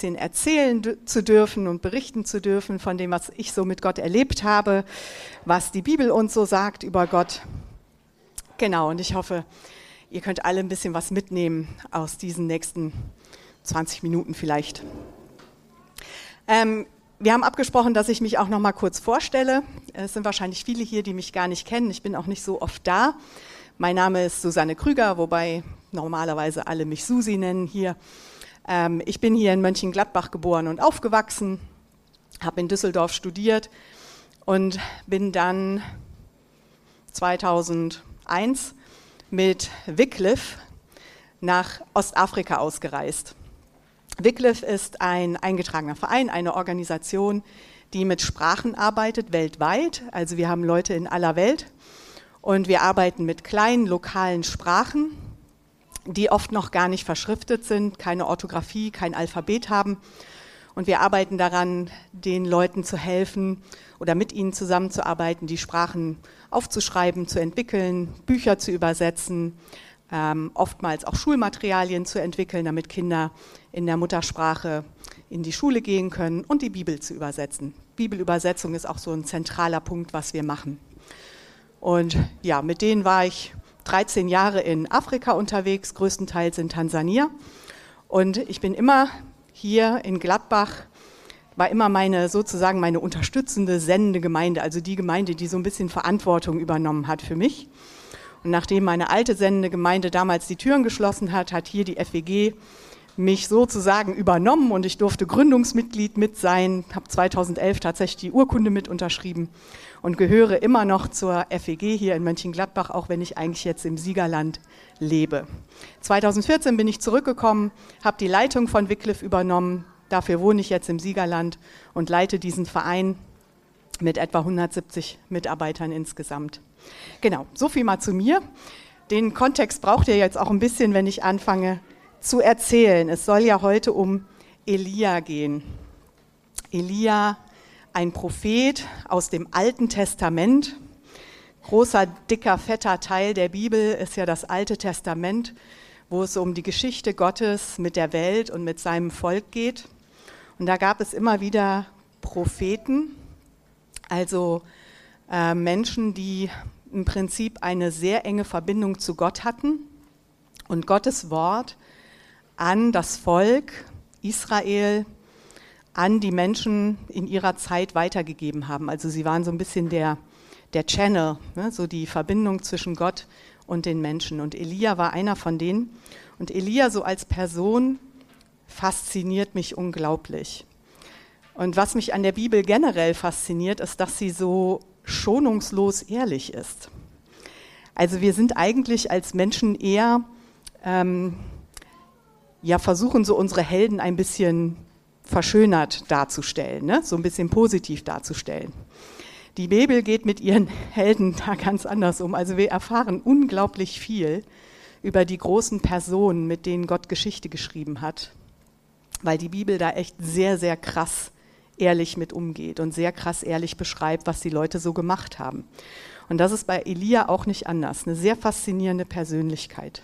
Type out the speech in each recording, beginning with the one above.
bisschen erzählen zu dürfen und berichten zu dürfen von dem, was ich so mit Gott erlebt habe, was die Bibel uns so sagt über Gott. Genau, und ich hoffe, ihr könnt alle ein bisschen was mitnehmen aus diesen nächsten 20 Minuten vielleicht. Ähm, wir haben abgesprochen, dass ich mich auch noch mal kurz vorstelle. Es sind wahrscheinlich viele hier, die mich gar nicht kennen. Ich bin auch nicht so oft da. Mein Name ist Susanne Krüger, wobei normalerweise alle mich Susi nennen hier. Ähm, ich bin hier in Mönchengladbach geboren und aufgewachsen, habe in Düsseldorf studiert und bin dann 2001 mit Wycliffe nach Ostafrika ausgereist. Wycliffe ist ein eingetragener Verein, eine Organisation, die mit Sprachen arbeitet weltweit. Also wir haben Leute in aller Welt und wir arbeiten mit kleinen lokalen Sprachen, die oft noch gar nicht verschriftet sind, keine Orthographie, kein Alphabet haben. Und wir arbeiten daran, den Leuten zu helfen oder mit ihnen zusammenzuarbeiten, die Sprachen aufzuschreiben, zu entwickeln, Bücher zu übersetzen, ähm, oftmals auch Schulmaterialien zu entwickeln, damit Kinder in der Muttersprache in die Schule gehen können und die Bibel zu übersetzen. Bibelübersetzung ist auch so ein zentraler Punkt, was wir machen. Und ja, mit denen war ich 13 Jahre in Afrika unterwegs, größtenteils in Tansania. Und ich bin immer hier in Gladbach, war immer meine sozusagen meine unterstützende, sendende Gemeinde, also die Gemeinde, die so ein bisschen Verantwortung übernommen hat für mich. Und nachdem meine alte sendende Gemeinde damals die Türen geschlossen hat, hat hier die FWG mich sozusagen übernommen und ich durfte Gründungsmitglied mit sein, habe 2011 tatsächlich die Urkunde mit unterschrieben und gehöre immer noch zur FEG hier in Mönchengladbach, auch wenn ich eigentlich jetzt im Siegerland lebe. 2014 bin ich zurückgekommen, habe die Leitung von Wycliffe übernommen, dafür wohne ich jetzt im Siegerland und leite diesen Verein mit etwa 170 Mitarbeitern insgesamt. Genau, so viel mal zu mir. Den Kontext braucht ihr jetzt auch ein bisschen, wenn ich anfange zu erzählen. Es soll ja heute um Elia gehen. Elia, ein Prophet aus dem Alten Testament. Großer, dicker, fetter Teil der Bibel ist ja das Alte Testament, wo es um die Geschichte Gottes mit der Welt und mit seinem Volk geht. Und da gab es immer wieder Propheten, also äh, Menschen, die im Prinzip eine sehr enge Verbindung zu Gott hatten und Gottes Wort an das Volk Israel, an die Menschen in ihrer Zeit weitergegeben haben. Also sie waren so ein bisschen der, der Channel, ne, so die Verbindung zwischen Gott und den Menschen. Und Elia war einer von denen. Und Elia so als Person fasziniert mich unglaublich. Und was mich an der Bibel generell fasziniert, ist, dass sie so schonungslos ehrlich ist. Also wir sind eigentlich als Menschen eher, ähm, ja, versuchen so unsere Helden ein bisschen verschönert darzustellen, ne? so ein bisschen positiv darzustellen. Die Bibel geht mit ihren Helden da ganz anders um. Also wir erfahren unglaublich viel über die großen Personen, mit denen Gott Geschichte geschrieben hat, weil die Bibel da echt sehr, sehr krass ehrlich mit umgeht und sehr krass ehrlich beschreibt, was die Leute so gemacht haben. Und das ist bei Elia auch nicht anders. Eine sehr faszinierende Persönlichkeit.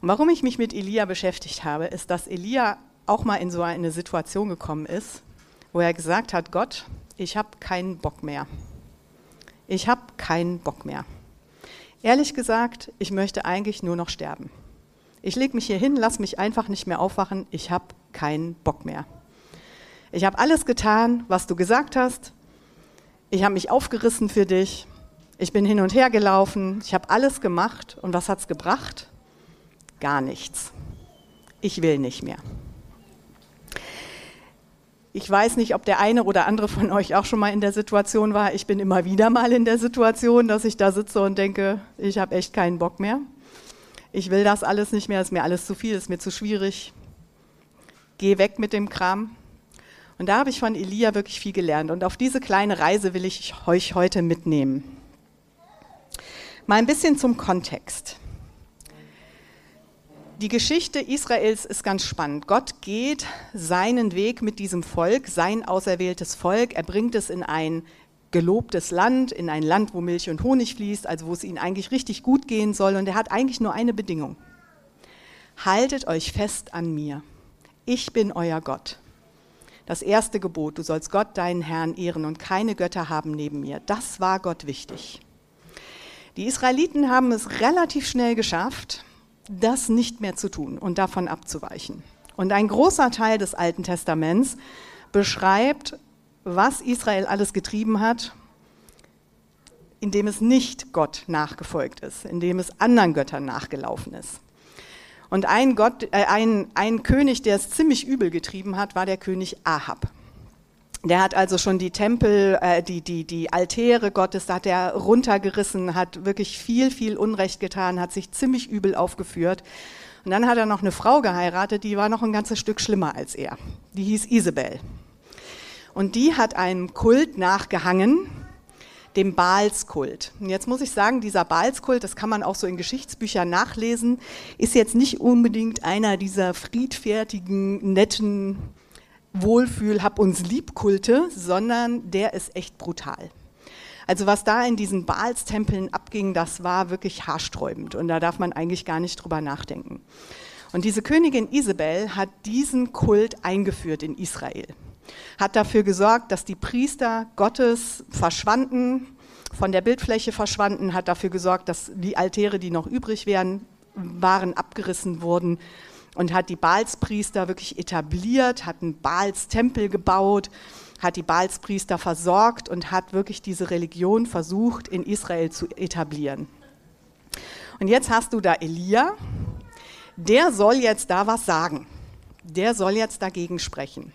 Und warum ich mich mit Elia beschäftigt habe, ist, dass Elia auch mal in so eine Situation gekommen ist, wo er gesagt hat, Gott, ich habe keinen Bock mehr. Ich habe keinen Bock mehr. Ehrlich gesagt, ich möchte eigentlich nur noch sterben. Ich lege mich hier hin, lass mich einfach nicht mehr aufwachen, ich habe keinen Bock mehr. Ich habe alles getan, was du gesagt hast. Ich habe mich aufgerissen für dich. Ich bin hin und her gelaufen. Ich habe alles gemacht. Und was hat es gebracht? Gar nichts. Ich will nicht mehr. Ich weiß nicht, ob der eine oder andere von euch auch schon mal in der Situation war. Ich bin immer wieder mal in der Situation, dass ich da sitze und denke, ich habe echt keinen Bock mehr. Ich will das alles nicht mehr, ist mir alles zu viel, ist mir zu schwierig. Geh weg mit dem Kram. Und da habe ich von Elia wirklich viel gelernt. Und auf diese kleine Reise will ich euch heute mitnehmen. Mal ein bisschen zum Kontext. Die Geschichte Israels ist ganz spannend. Gott geht seinen Weg mit diesem Volk, sein auserwähltes Volk. Er bringt es in ein gelobtes Land, in ein Land, wo Milch und Honig fließt, also wo es ihnen eigentlich richtig gut gehen soll. Und er hat eigentlich nur eine Bedingung. Haltet euch fest an mir. ich bin euer Gott. Das erste Gebot, du sollst Gott, deinen Herrn, ehren und keine Götter haben neben mir, das war Gott wichtig. Die Israeliten haben es relativ schnell geschafft, das nicht mehr zu tun und davon abzuweichen. Und ein großer Teil des Alten Testaments beschreibt, was Israel alles getrieben hat, indem es nicht Gott nachgefolgt ist, indem es anderen Göttern nachgelaufen ist. Und ein, Gott, äh, ein, ein König, der es ziemlich übel getrieben hat, war der König Ahab. Der hat also schon die Tempel, äh, die, die, die Altäre Gottes, da hat er runtergerissen, hat wirklich viel, viel Unrecht getan, hat sich ziemlich übel aufgeführt. Und dann hat er noch eine Frau geheiratet, die war noch ein ganzes Stück schlimmer als er. Die hieß Isabel. Und die hat einem Kult nachgehangen, dem Baalskult. Und jetzt muss ich sagen, dieser Baalskult, das kann man auch so in Geschichtsbüchern nachlesen, ist jetzt nicht unbedingt einer dieser friedfertigen, netten Wohlfühl, hab uns lieb Kulte, sondern der ist echt brutal. Also was da in diesen Baalstempeln abging, das war wirklich haarsträubend und da darf man eigentlich gar nicht drüber nachdenken. Und diese Königin Isabel hat diesen Kult eingeführt in Israel hat dafür gesorgt, dass die Priester Gottes verschwanden, von der Bildfläche verschwanden, hat dafür gesorgt, dass die Altäre, die noch übrig wären, waren, abgerissen wurden und hat die Baalspriester wirklich etabliert, hat einen Baalstempel gebaut, hat die Baalspriester versorgt und hat wirklich diese Religion versucht in Israel zu etablieren. Und jetzt hast du da Elia, der soll jetzt da was sagen. Der soll jetzt dagegen sprechen.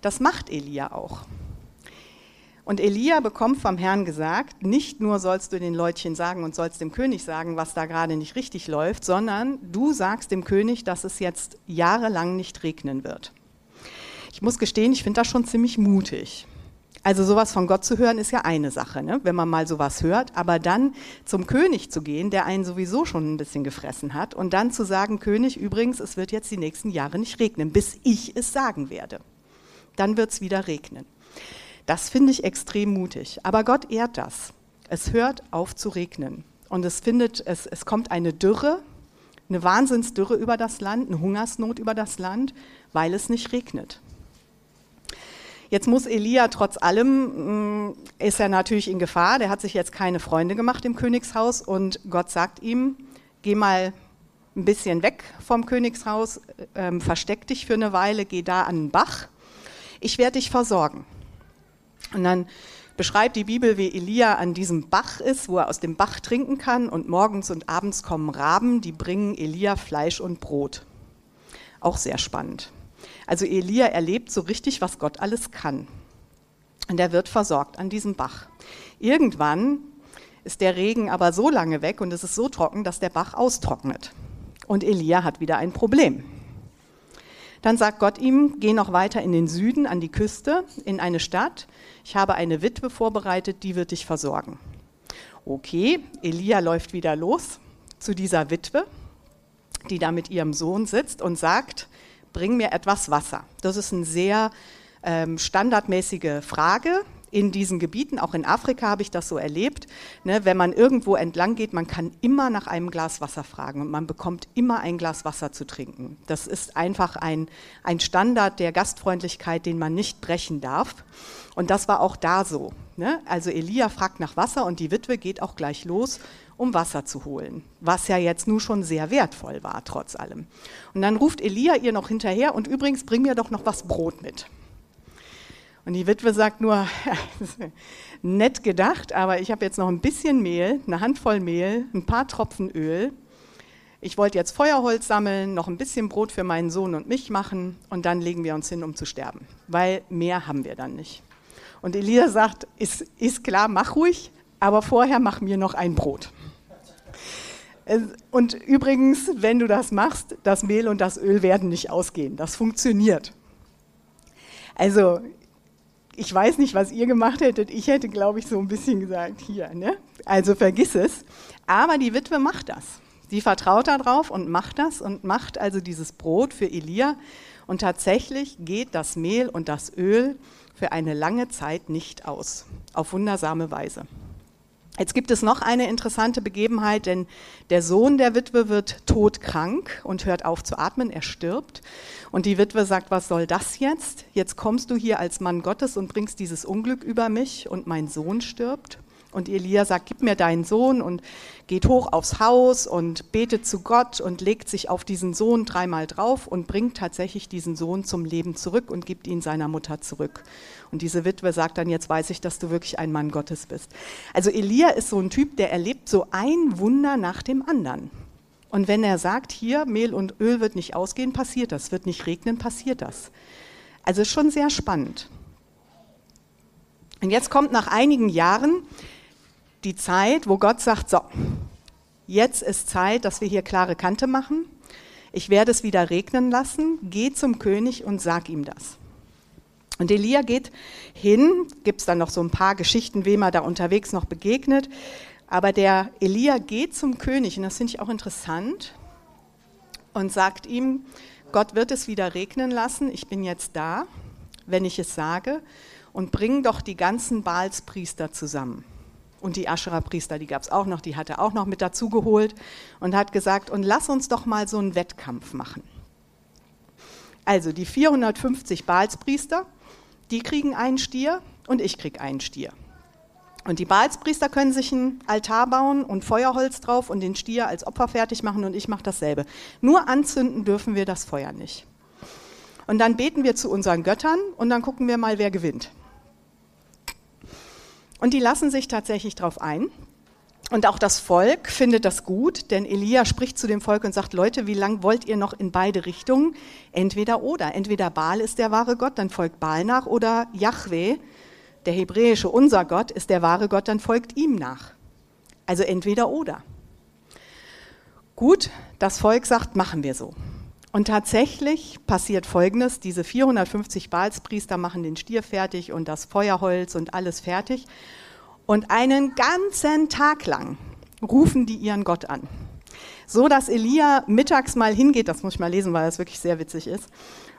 Das macht Elia auch. Und Elia bekommt vom Herrn gesagt, nicht nur sollst du den Leutchen sagen und sollst dem König sagen, was da gerade nicht richtig läuft, sondern du sagst dem König, dass es jetzt jahrelang nicht regnen wird. Ich muss gestehen, ich finde das schon ziemlich mutig. Also sowas von Gott zu hören ist ja eine Sache, ne? wenn man mal sowas hört, aber dann zum König zu gehen, der einen sowieso schon ein bisschen gefressen hat, und dann zu sagen, König, übrigens, es wird jetzt die nächsten Jahre nicht regnen, bis ich es sagen werde dann wird es wieder regnen. Das finde ich extrem mutig. Aber Gott ehrt das. Es hört auf zu regnen. Und es, findet, es, es kommt eine Dürre, eine Wahnsinnsdürre über das Land, eine Hungersnot über das Land, weil es nicht regnet. Jetzt muss Elia trotz allem, mm, ist er natürlich in Gefahr, der hat sich jetzt keine Freunde gemacht im Königshaus und Gott sagt ihm, geh mal ein bisschen weg vom Königshaus, ähm, versteck dich für eine Weile, geh da an den Bach ich werde dich versorgen. Und dann beschreibt die Bibel, wie Elia an diesem Bach ist, wo er aus dem Bach trinken kann und morgens und abends kommen Raben, die bringen Elia Fleisch und Brot. Auch sehr spannend. Also Elia erlebt so richtig, was Gott alles kann. Und er wird versorgt an diesem Bach. Irgendwann ist der Regen aber so lange weg und es ist so trocken, dass der Bach austrocknet. Und Elia hat wieder ein Problem. Dann sagt Gott ihm, geh noch weiter in den Süden, an die Küste, in eine Stadt. Ich habe eine Witwe vorbereitet, die wird dich versorgen. Okay, Elia läuft wieder los zu dieser Witwe, die da mit ihrem Sohn sitzt und sagt, bring mir etwas Wasser. Das ist eine sehr ähm, standardmäßige Frage in diesen Gebieten, auch in Afrika habe ich das so erlebt, ne, wenn man irgendwo entlang geht, man kann immer nach einem Glas Wasser fragen und man bekommt immer ein Glas Wasser zu trinken. Das ist einfach ein, ein Standard der Gastfreundlichkeit, den man nicht brechen darf. Und das war auch da so. Ne? Also Elia fragt nach Wasser und die Witwe geht auch gleich los, um Wasser zu holen, was ja jetzt nun schon sehr wertvoll war, trotz allem. Und dann ruft Elia ihr noch hinterher und übrigens bring mir doch noch was Brot mit. Und die Witwe sagt nur, nett gedacht, aber ich habe jetzt noch ein bisschen Mehl, eine Handvoll Mehl, ein paar Tropfen Öl. Ich wollte jetzt Feuerholz sammeln, noch ein bisschen Brot für meinen Sohn und mich machen und dann legen wir uns hin, um zu sterben, weil mehr haben wir dann nicht. Und Elia sagt, ist, ist klar, mach ruhig, aber vorher mach mir noch ein Brot. Und übrigens, wenn du das machst, das Mehl und das Öl werden nicht ausgehen. Das funktioniert. Also ich weiß nicht, was ihr gemacht hättet. Ich hätte, glaube ich, so ein bisschen gesagt, hier, ne? Also vergiss es. Aber die Witwe macht das. Sie vertraut darauf und macht das und macht also dieses Brot für Elia. Und tatsächlich geht das Mehl und das Öl für eine lange Zeit nicht aus. Auf wundersame Weise. Jetzt gibt es noch eine interessante Begebenheit, denn der Sohn der Witwe wird todkrank und hört auf zu atmen, er stirbt. Und die Witwe sagt, was soll das jetzt? Jetzt kommst du hier als Mann Gottes und bringst dieses Unglück über mich und mein Sohn stirbt. Und Elia sagt, gib mir deinen Sohn und geht hoch aufs Haus und betet zu Gott und legt sich auf diesen Sohn dreimal drauf und bringt tatsächlich diesen Sohn zum Leben zurück und gibt ihn seiner Mutter zurück. Und diese Witwe sagt dann, jetzt weiß ich, dass du wirklich ein Mann Gottes bist. Also Elia ist so ein Typ, der erlebt so ein Wunder nach dem anderen. Und wenn er sagt, hier, Mehl und Öl wird nicht ausgehen, passiert das. Wird nicht regnen, passiert das. Also schon sehr spannend. Und jetzt kommt nach einigen Jahren die Zeit, wo Gott sagt, so, jetzt ist Zeit, dass wir hier klare Kante machen. Ich werde es wieder regnen lassen. Geh zum König und sag ihm das. Und Elia geht hin, gibt es dann noch so ein paar Geschichten, wem er da unterwegs noch begegnet. Aber der Elia geht zum König, und das finde ich auch interessant, und sagt ihm, Gott wird es wieder regnen lassen, ich bin jetzt da, wenn ich es sage, und bring doch die ganzen Baalspriester zusammen. Und die Aschera-Priester, die gab es auch noch, die hat er auch noch mit dazu geholt und hat gesagt, und lass uns doch mal so einen Wettkampf machen. Also die 450 Baalspriester, die kriegen einen Stier und ich krieg einen Stier. Und die Baalspriester können sich einen Altar bauen und Feuerholz drauf und den Stier als Opfer fertig machen und ich mache dasselbe. Nur anzünden dürfen wir das Feuer nicht. Und dann beten wir zu unseren Göttern und dann gucken wir mal, wer gewinnt. Und die lassen sich tatsächlich darauf ein. Und auch das Volk findet das gut, denn Elia spricht zu dem Volk und sagt, Leute, wie lange wollt ihr noch in beide Richtungen? Entweder oder. Entweder Baal ist der wahre Gott, dann folgt Baal nach, oder Yahweh, der hebräische unser Gott, ist der wahre Gott, dann folgt ihm nach. Also entweder oder. Gut, das Volk sagt, machen wir so. Und tatsächlich passiert Folgendes, diese 450 Baalspriester machen den Stier fertig und das Feuerholz und alles fertig. Und einen ganzen Tag lang rufen die ihren Gott an. So dass Elia mittags mal hingeht, das muss ich mal lesen, weil das wirklich sehr witzig ist,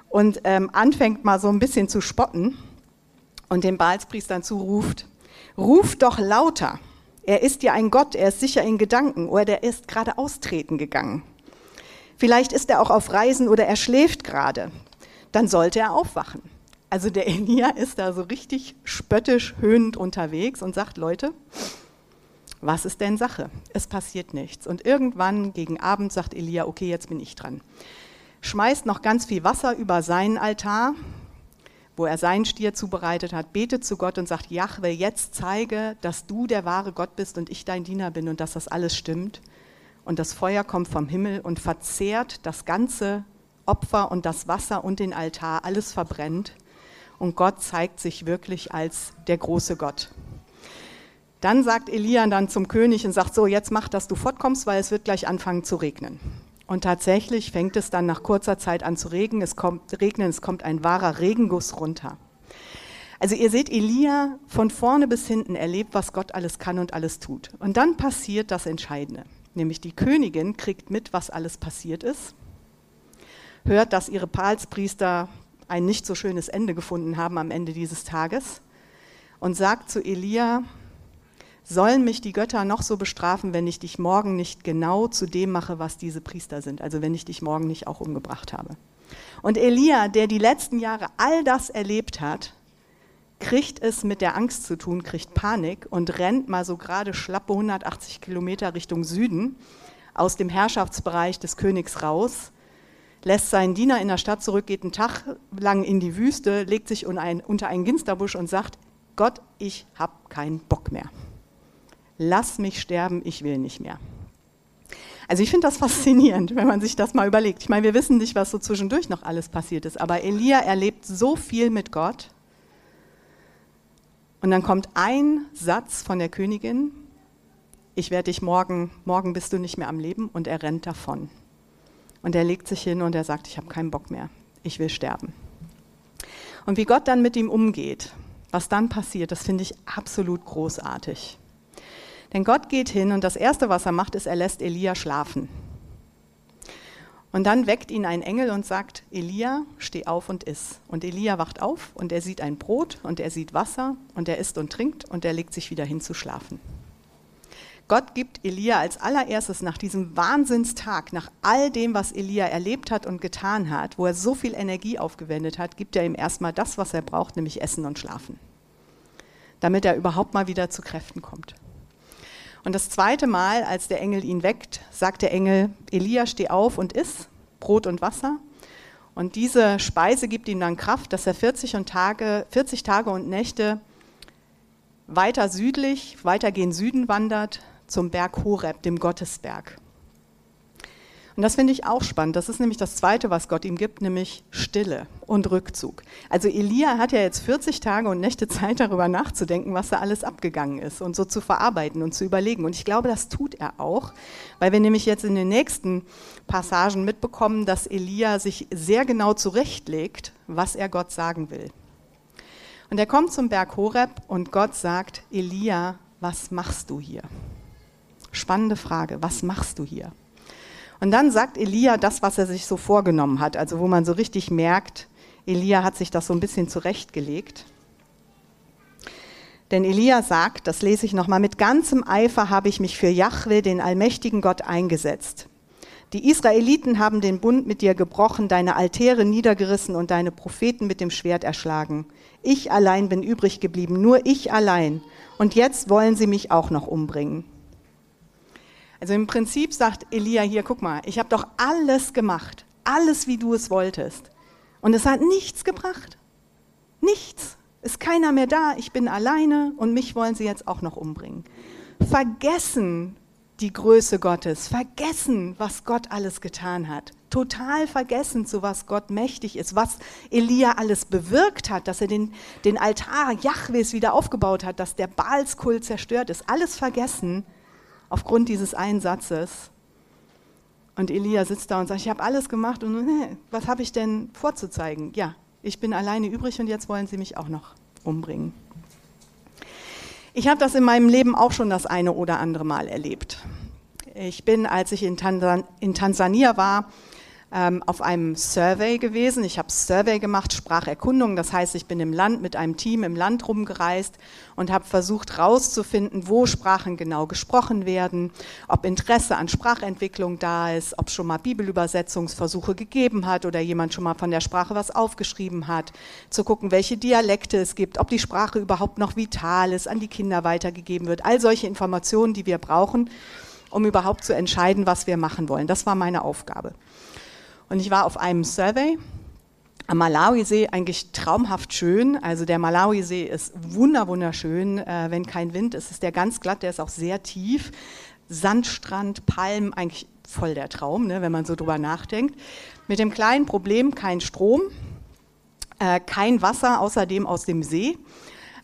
und ähm, anfängt mal so ein bisschen zu spotten und den Baalspriestern zuruft, ruft doch lauter. Er ist ja ein Gott, er ist sicher in Gedanken oder er ist gerade austreten gegangen. Vielleicht ist er auch auf Reisen oder er schläft gerade. Dann sollte er aufwachen. Also der Elia ist da so richtig spöttisch höhnend unterwegs und sagt, Leute, was ist denn Sache? Es passiert nichts. Und irgendwann gegen Abend sagt Elia, okay, jetzt bin ich dran. Schmeißt noch ganz viel Wasser über seinen Altar, wo er seinen Stier zubereitet hat, betet zu Gott und sagt, Jahwe, jetzt zeige, dass du der wahre Gott bist und ich dein Diener bin und dass das alles stimmt und das Feuer kommt vom Himmel und verzehrt das ganze Opfer und das Wasser und den Altar, alles verbrennt. Und Gott zeigt sich wirklich als der große Gott. Dann sagt Elia dann zum König und sagt, so, jetzt mach, dass du fortkommst, weil es wird gleich anfangen zu regnen. Und tatsächlich fängt es dann nach kurzer Zeit an zu regnen. Es kommt, regnen, es kommt ein wahrer Regenguss runter. Also ihr seht, Elia von vorne bis hinten erlebt, was Gott alles kann und alles tut. Und dann passiert das Entscheidende nämlich die Königin, kriegt mit, was alles passiert ist, hört, dass ihre Palspriester ein nicht so schönes Ende gefunden haben am Ende dieses Tages. Und sagt zu Elia, sollen mich die Götter noch so bestrafen, wenn ich dich morgen nicht genau zu dem mache, was diese Priester sind, also wenn ich dich morgen nicht auch umgebracht habe. Und Elia, der die letzten Jahre all das erlebt hat, kriegt es mit der Angst zu tun, kriegt Panik und rennt mal so gerade schlappe 180 Kilometer Richtung Süden aus dem Herrschaftsbereich des Königs raus, lässt seinen Diener in der Stadt zurück, geht einen Tag lang in die Wüste, legt sich unter einen Ginsterbusch und sagt, Gott, ich habe keinen Bock mehr. Lass mich sterben, ich will nicht mehr. Also ich finde das faszinierend, wenn man sich das mal überlegt. Ich meine, wir wissen nicht, was so zwischendurch noch alles passiert ist, aber Elia erlebt so viel mit Gott und dann kommt ein Satz von der Königin, ich werde dich morgen, morgen bist du nicht mehr am Leben und er rennt davon. Und er legt sich hin und er sagt, ich habe keinen Bock mehr, ich will sterben. Und wie Gott dann mit ihm umgeht, was dann passiert, das finde ich absolut großartig. Denn Gott geht hin und das Erste, was er macht, ist, er lässt Elia schlafen. Und dann weckt ihn ein Engel und sagt, Elia, steh auf und iss. Und Elia wacht auf und er sieht ein Brot und er sieht Wasser und er isst und trinkt und er legt sich wieder hin zu schlafen. Gott gibt Elia als allererstes nach diesem Wahnsinnstag, nach all dem, was Elia erlebt hat und getan hat, wo er so viel Energie aufgewendet hat, gibt er ihm erstmal das, was er braucht, nämlich Essen und Schlafen, damit er überhaupt mal wieder zu Kräften kommt. Und das zweite Mal, als der Engel ihn weckt, sagt der Engel, Elia, steh auf und iss Brot und Wasser. Und diese Speise gibt ihm dann Kraft, dass er 40, und Tage, 40 Tage und Nächte weiter südlich, weiter gen Süden wandert, zum Berg Horeb, dem Gottesberg. Und das finde ich auch spannend. Das ist nämlich das Zweite, was Gott ihm gibt, nämlich Stille und Rückzug. Also Elia hat ja jetzt 40 Tage und Nächte Zeit, darüber nachzudenken, was da alles abgegangen ist und so zu verarbeiten und zu überlegen. Und ich glaube, das tut er auch, weil wir nämlich jetzt in den nächsten Passagen mitbekommen, dass Elia sich sehr genau zurechtlegt, was er Gott sagen will. Und er kommt zum Berg Horeb und Gott sagt, Elia, was machst du hier? Spannende Frage, was machst du hier? Und dann sagt Elia das, was er sich so vorgenommen hat, also wo man so richtig merkt, Elia hat sich das so ein bisschen zurechtgelegt. Denn Elia sagt, das lese ich nochmal, mit ganzem Eifer habe ich mich für Jahwe, den allmächtigen Gott, eingesetzt. Die Israeliten haben den Bund mit dir gebrochen, deine Altäre niedergerissen und deine Propheten mit dem Schwert erschlagen. Ich allein bin übrig geblieben, nur ich allein. Und jetzt wollen sie mich auch noch umbringen. Also im Prinzip sagt Elia hier, guck mal, ich habe doch alles gemacht, alles wie du es wolltest. Und es hat nichts gebracht. Nichts. Ist keiner mehr da, ich bin alleine und mich wollen sie jetzt auch noch umbringen. Vergessen die Größe Gottes, vergessen, was Gott alles getan hat, total vergessen, zu was Gott mächtig ist, was Elia alles bewirkt hat, dass er den, den Altar Jahwes wieder aufgebaut hat, dass der Baalskult zerstört ist, alles vergessen aufgrund dieses einen Satzes. Und Elia sitzt da und sagt, ich habe alles gemacht und nee, was habe ich denn vorzuzeigen? Ja, ich bin alleine übrig und jetzt wollen sie mich auch noch umbringen. Ich habe das in meinem Leben auch schon das eine oder andere Mal erlebt. Ich bin, als ich in, Tansan in Tansania war, ähm, auf einem Survey gewesen. Ich habe Survey gemacht, Spracherkundung. Das heißt, ich bin im Land mit einem Team im Land rumgereist und habe versucht herauszufinden, wo Sprachen genau gesprochen werden, ob Interesse an Sprachentwicklung da ist, ob schon mal Bibelübersetzungsversuche gegeben hat oder jemand schon mal von der Sprache was aufgeschrieben hat, zu gucken, welche Dialekte es gibt, ob die Sprache überhaupt noch vital ist, an die Kinder weitergegeben wird. All solche Informationen, die wir brauchen, um überhaupt zu entscheiden, was wir machen wollen. Das war meine Aufgabe. Und ich war auf einem Survey am Malawisee eigentlich traumhaft schön. Also der Malawisee ist wunderschön, äh, wenn kein Wind ist. Ist der ganz glatt, der ist auch sehr tief. Sandstrand, Palmen, eigentlich voll der Traum, ne, wenn man so drüber nachdenkt. Mit dem kleinen Problem kein Strom, äh, kein Wasser, außerdem aus dem See,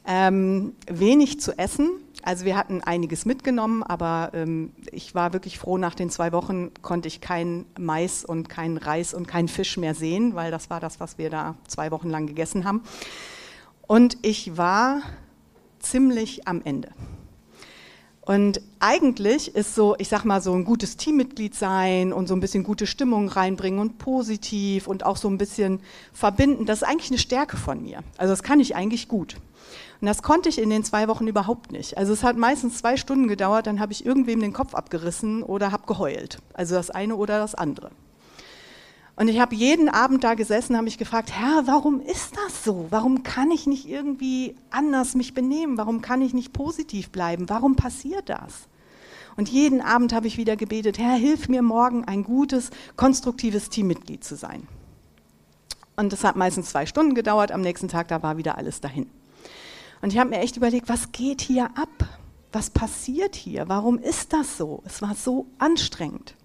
ähm, wenig zu essen also wir hatten einiges mitgenommen, aber ähm, ich war wirklich froh, nach den zwei Wochen konnte ich kein Mais und kein Reis und keinen Fisch mehr sehen, weil das war das, was wir da zwei Wochen lang gegessen haben. Und ich war ziemlich am Ende. Und eigentlich ist so, ich sag mal, so ein gutes Teammitglied sein und so ein bisschen gute Stimmung reinbringen und positiv und auch so ein bisschen verbinden, das ist eigentlich eine Stärke von mir. Also das kann ich eigentlich gut. Und das konnte ich in den zwei Wochen überhaupt nicht. Also es hat meistens zwei Stunden gedauert, dann habe ich irgendwem den Kopf abgerissen oder habe geheult. Also das eine oder das andere. Und ich habe jeden Abend da gesessen, habe mich gefragt, Herr, warum ist das so? Warum kann ich nicht irgendwie anders mich benehmen? Warum kann ich nicht positiv bleiben? Warum passiert das? Und jeden Abend habe ich wieder gebetet, Herr, hilf mir morgen ein gutes, konstruktives Teammitglied zu sein. Und das hat meistens zwei Stunden gedauert, am nächsten Tag, da war wieder alles dahin. Und ich habe mir echt überlegt, was geht hier ab? Was passiert hier? Warum ist das so? Es war so anstrengend.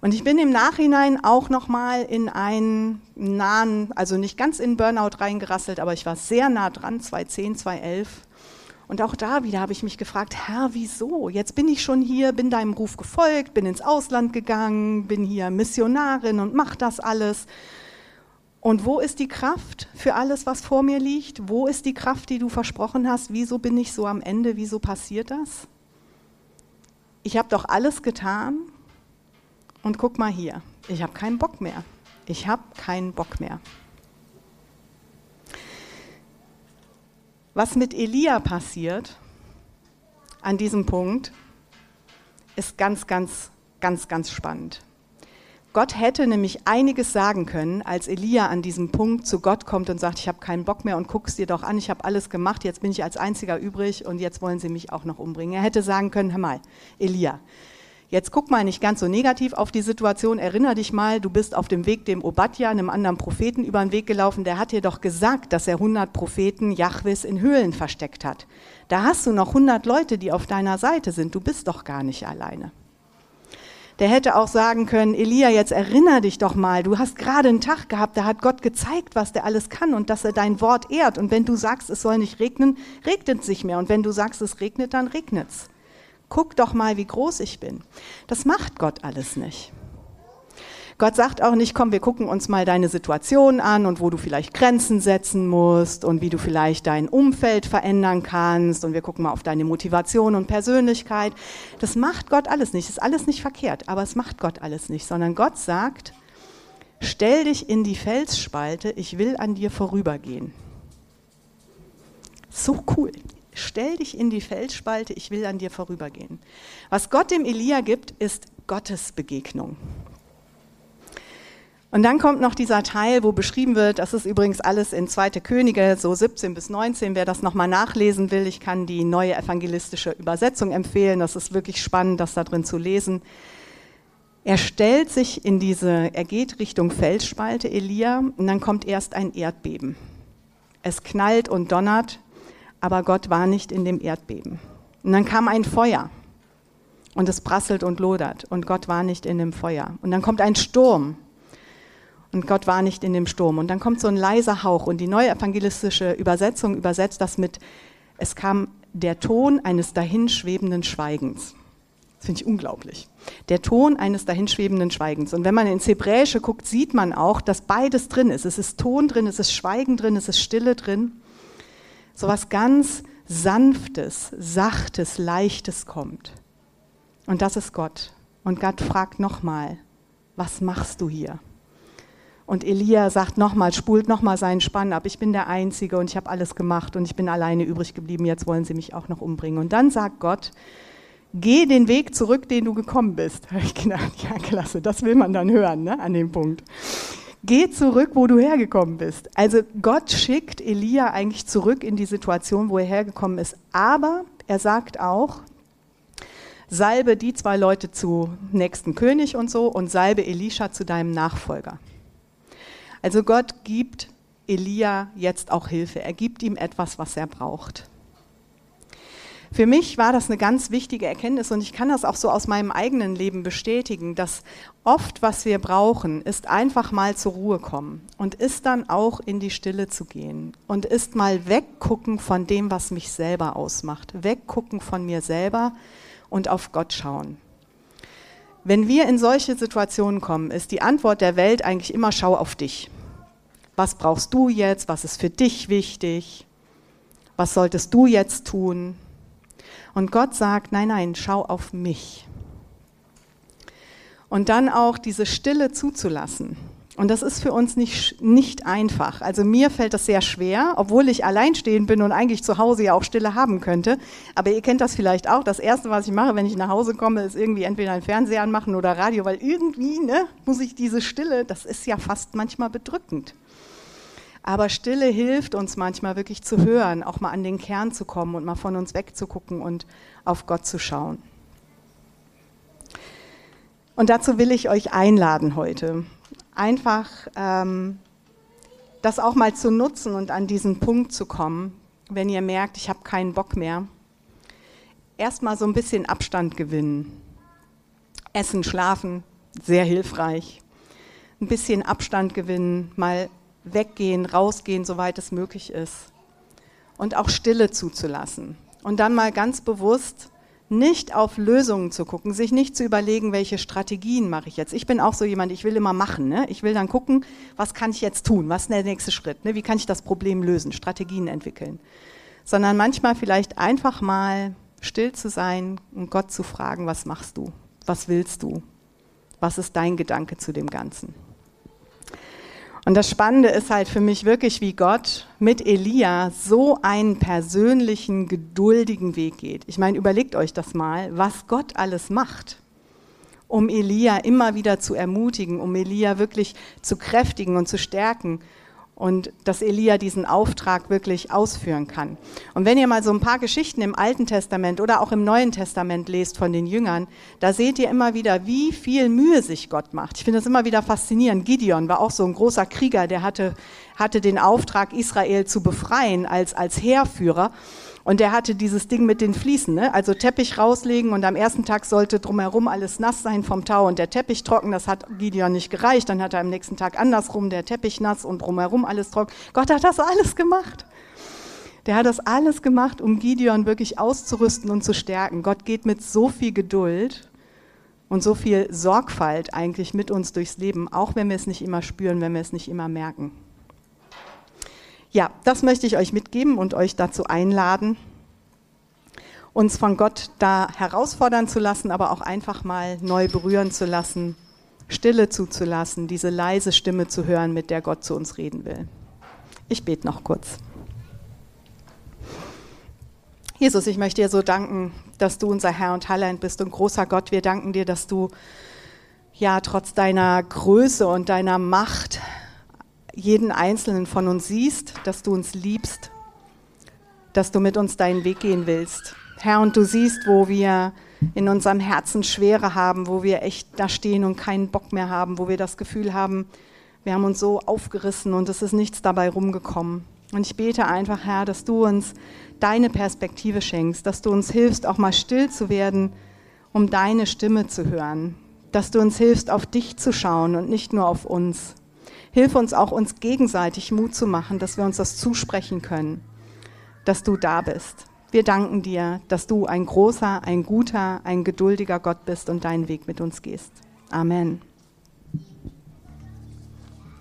Und ich bin im Nachhinein auch nochmal in einen nahen, also nicht ganz in Burnout reingerasselt, aber ich war sehr nah dran, 2010, 2011. Und auch da wieder habe ich mich gefragt, Herr, wieso? Jetzt bin ich schon hier, bin deinem Ruf gefolgt, bin ins Ausland gegangen, bin hier Missionarin und mache das alles. Und wo ist die Kraft für alles, was vor mir liegt? Wo ist die Kraft, die du versprochen hast? Wieso bin ich so am Ende? Wieso passiert das? Ich habe doch alles getan und guck mal hier, ich habe keinen Bock mehr. Ich habe keinen Bock mehr. Was mit Elia passiert an diesem Punkt, ist ganz, ganz, ganz, ganz spannend. Gott hätte nämlich einiges sagen können, als Elia an diesem Punkt zu Gott kommt und sagt, ich habe keinen Bock mehr und guck es dir doch an, ich habe alles gemacht, jetzt bin ich als einziger übrig und jetzt wollen sie mich auch noch umbringen. Er hätte sagen können, hör mal, Elia, Jetzt guck mal nicht ganz so negativ auf die Situation. Erinner dich mal, du bist auf dem Weg dem Obadja, einem anderen Propheten, über den Weg gelaufen. Der hat dir doch gesagt, dass er 100 Propheten Jahwes in Höhlen versteckt hat. Da hast du noch 100 Leute, die auf deiner Seite sind. Du bist doch gar nicht alleine. Der hätte auch sagen können, Elia, jetzt erinner dich doch mal, du hast gerade einen Tag gehabt, da hat Gott gezeigt, was der alles kann und dass er dein Wort ehrt. Und wenn du sagst, es soll nicht regnen, regnet es nicht mehr. Und wenn du sagst, es regnet, dann regnet es. Guck doch mal, wie groß ich bin. Das macht Gott alles nicht. Gott sagt auch nicht, komm, wir gucken uns mal deine Situation an und wo du vielleicht Grenzen setzen musst und wie du vielleicht dein Umfeld verändern kannst und wir gucken mal auf deine Motivation und Persönlichkeit. Das macht Gott alles nicht. Das ist alles nicht verkehrt, aber es macht Gott alles nicht, sondern Gott sagt, stell dich in die Felsspalte, ich will an dir vorübergehen. So cool stell dich in die Felsspalte, ich will an dir vorübergehen. Was Gott dem Elia gibt, ist Gottes Begegnung. Und dann kommt noch dieser Teil, wo beschrieben wird, das ist übrigens alles in 2. Könige, so 17 bis 19, wer das nochmal nachlesen will, ich kann die neue evangelistische Übersetzung empfehlen, das ist wirklich spannend, das da drin zu lesen. Er stellt sich in diese, er geht Richtung Felsspalte, Elia, und dann kommt erst ein Erdbeben. Es knallt und donnert, aber Gott war nicht in dem Erdbeben. Und dann kam ein Feuer und es prasselt und lodert und Gott war nicht in dem Feuer. Und dann kommt ein Sturm und Gott war nicht in dem Sturm. Und dann kommt so ein leiser Hauch und die neue evangelistische Übersetzung übersetzt das mit, es kam der Ton eines dahinschwebenden Schweigens. Das finde ich unglaublich. Der Ton eines dahinschwebenden Schweigens. Und wenn man ins Hebräische guckt, sieht man auch, dass beides drin ist. Es ist Ton drin, es ist Schweigen drin, es ist Stille drin so was ganz Sanftes, Sachtes, Leichtes kommt. Und das ist Gott. Und Gott fragt nochmal, was machst du hier? Und Elia sagt nochmal, spult nochmal seinen Spann ab. Ich bin der Einzige und ich habe alles gemacht und ich bin alleine übrig geblieben. Jetzt wollen sie mich auch noch umbringen. Und dann sagt Gott, geh den Weg zurück, den du gekommen bist. Habe ich gedacht, ja, klasse, das will man dann hören, ne, an dem Punkt. Geh zurück, wo du hergekommen bist. Also Gott schickt Elia eigentlich zurück in die Situation, wo er hergekommen ist. Aber er sagt auch, salbe die zwei Leute zu nächsten König und so und salbe Elisha zu deinem Nachfolger. Also Gott gibt Elia jetzt auch Hilfe. Er gibt ihm etwas, was er braucht. Für mich war das eine ganz wichtige Erkenntnis und ich kann das auch so aus meinem eigenen Leben bestätigen, dass oft, was wir brauchen, ist einfach mal zur Ruhe kommen und ist dann auch in die Stille zu gehen und ist mal weggucken von dem, was mich selber ausmacht, weggucken von mir selber und auf Gott schauen. Wenn wir in solche Situationen kommen, ist die Antwort der Welt eigentlich immer, schau auf dich. Was brauchst du jetzt? Was ist für dich wichtig? Was solltest du jetzt tun? Und Gott sagt, nein, nein, schau auf mich. Und dann auch diese Stille zuzulassen. Und das ist für uns nicht, nicht einfach. Also mir fällt das sehr schwer, obwohl ich alleinstehend bin und eigentlich zu Hause ja auch Stille haben könnte. Aber ihr kennt das vielleicht auch. Das Erste, was ich mache, wenn ich nach Hause komme, ist irgendwie entweder ein Fernseher anmachen oder Radio, weil irgendwie ne, muss ich diese Stille, das ist ja fast manchmal bedrückend. Aber Stille hilft uns manchmal wirklich zu hören, auch mal an den Kern zu kommen und mal von uns wegzugucken und auf Gott zu schauen. Und dazu will ich euch einladen heute, einfach ähm, das auch mal zu nutzen und an diesen Punkt zu kommen, wenn ihr merkt, ich habe keinen Bock mehr. Erstmal so ein bisschen Abstand gewinnen. Essen, schlafen, sehr hilfreich. Ein bisschen Abstand gewinnen, mal weggehen, rausgehen, soweit es möglich ist. Und auch Stille zuzulassen. Und dann mal ganz bewusst nicht auf Lösungen zu gucken, sich nicht zu überlegen, welche Strategien mache ich jetzt. Ich bin auch so jemand, ich will immer machen. Ne? Ich will dann gucken, was kann ich jetzt tun, was ist der nächste Schritt, ne? wie kann ich das Problem lösen, Strategien entwickeln. Sondern manchmal vielleicht einfach mal still zu sein und Gott zu fragen, was machst du, was willst du, was ist dein Gedanke zu dem Ganzen. Und das Spannende ist halt für mich wirklich, wie Gott mit Elia so einen persönlichen, geduldigen Weg geht. Ich meine, überlegt euch das mal, was Gott alles macht, um Elia immer wieder zu ermutigen, um Elia wirklich zu kräftigen und zu stärken und dass Elia diesen Auftrag wirklich ausführen kann. Und wenn ihr mal so ein paar Geschichten im Alten Testament oder auch im Neuen Testament lest von den Jüngern, da seht ihr immer wieder, wie viel Mühe sich Gott macht. Ich finde das immer wieder faszinierend. Gideon war auch so ein großer Krieger, der hatte, hatte den Auftrag, Israel zu befreien als, als Heerführer. Und der hatte dieses Ding mit den Fliesen, ne? also Teppich rauslegen und am ersten Tag sollte drumherum alles nass sein vom Tau und der Teppich trocken. Das hat Gideon nicht gereicht. Dann hat er am nächsten Tag andersrum der Teppich nass und drumherum alles trocken. Gott hat das alles gemacht. Der hat das alles gemacht, um Gideon wirklich auszurüsten und zu stärken. Gott geht mit so viel Geduld und so viel Sorgfalt eigentlich mit uns durchs Leben, auch wenn wir es nicht immer spüren, wenn wir es nicht immer merken. Ja, das möchte ich euch mitgeben und euch dazu einladen, uns von Gott da herausfordern zu lassen, aber auch einfach mal neu berühren zu lassen, Stille zuzulassen, diese leise Stimme zu hören, mit der Gott zu uns reden will. Ich bete noch kurz. Jesus, ich möchte dir so danken, dass du unser Herr und Heiland bist und großer Gott. Wir danken dir, dass du ja trotz deiner Größe und deiner Macht jeden einzelnen von uns siehst, dass du uns liebst, dass du mit uns deinen Weg gehen willst. Herr, und du siehst, wo wir in unserem Herzen Schwere haben, wo wir echt da stehen und keinen Bock mehr haben, wo wir das Gefühl haben, wir haben uns so aufgerissen und es ist nichts dabei rumgekommen. Und ich bete einfach, Herr, dass du uns deine Perspektive schenkst, dass du uns hilfst, auch mal still zu werden, um deine Stimme zu hören, dass du uns hilfst, auf dich zu schauen und nicht nur auf uns. Hilf uns auch, uns gegenseitig Mut zu machen, dass wir uns das zusprechen können, dass du da bist. Wir danken dir, dass du ein großer, ein guter, ein geduldiger Gott bist und deinen Weg mit uns gehst. Amen.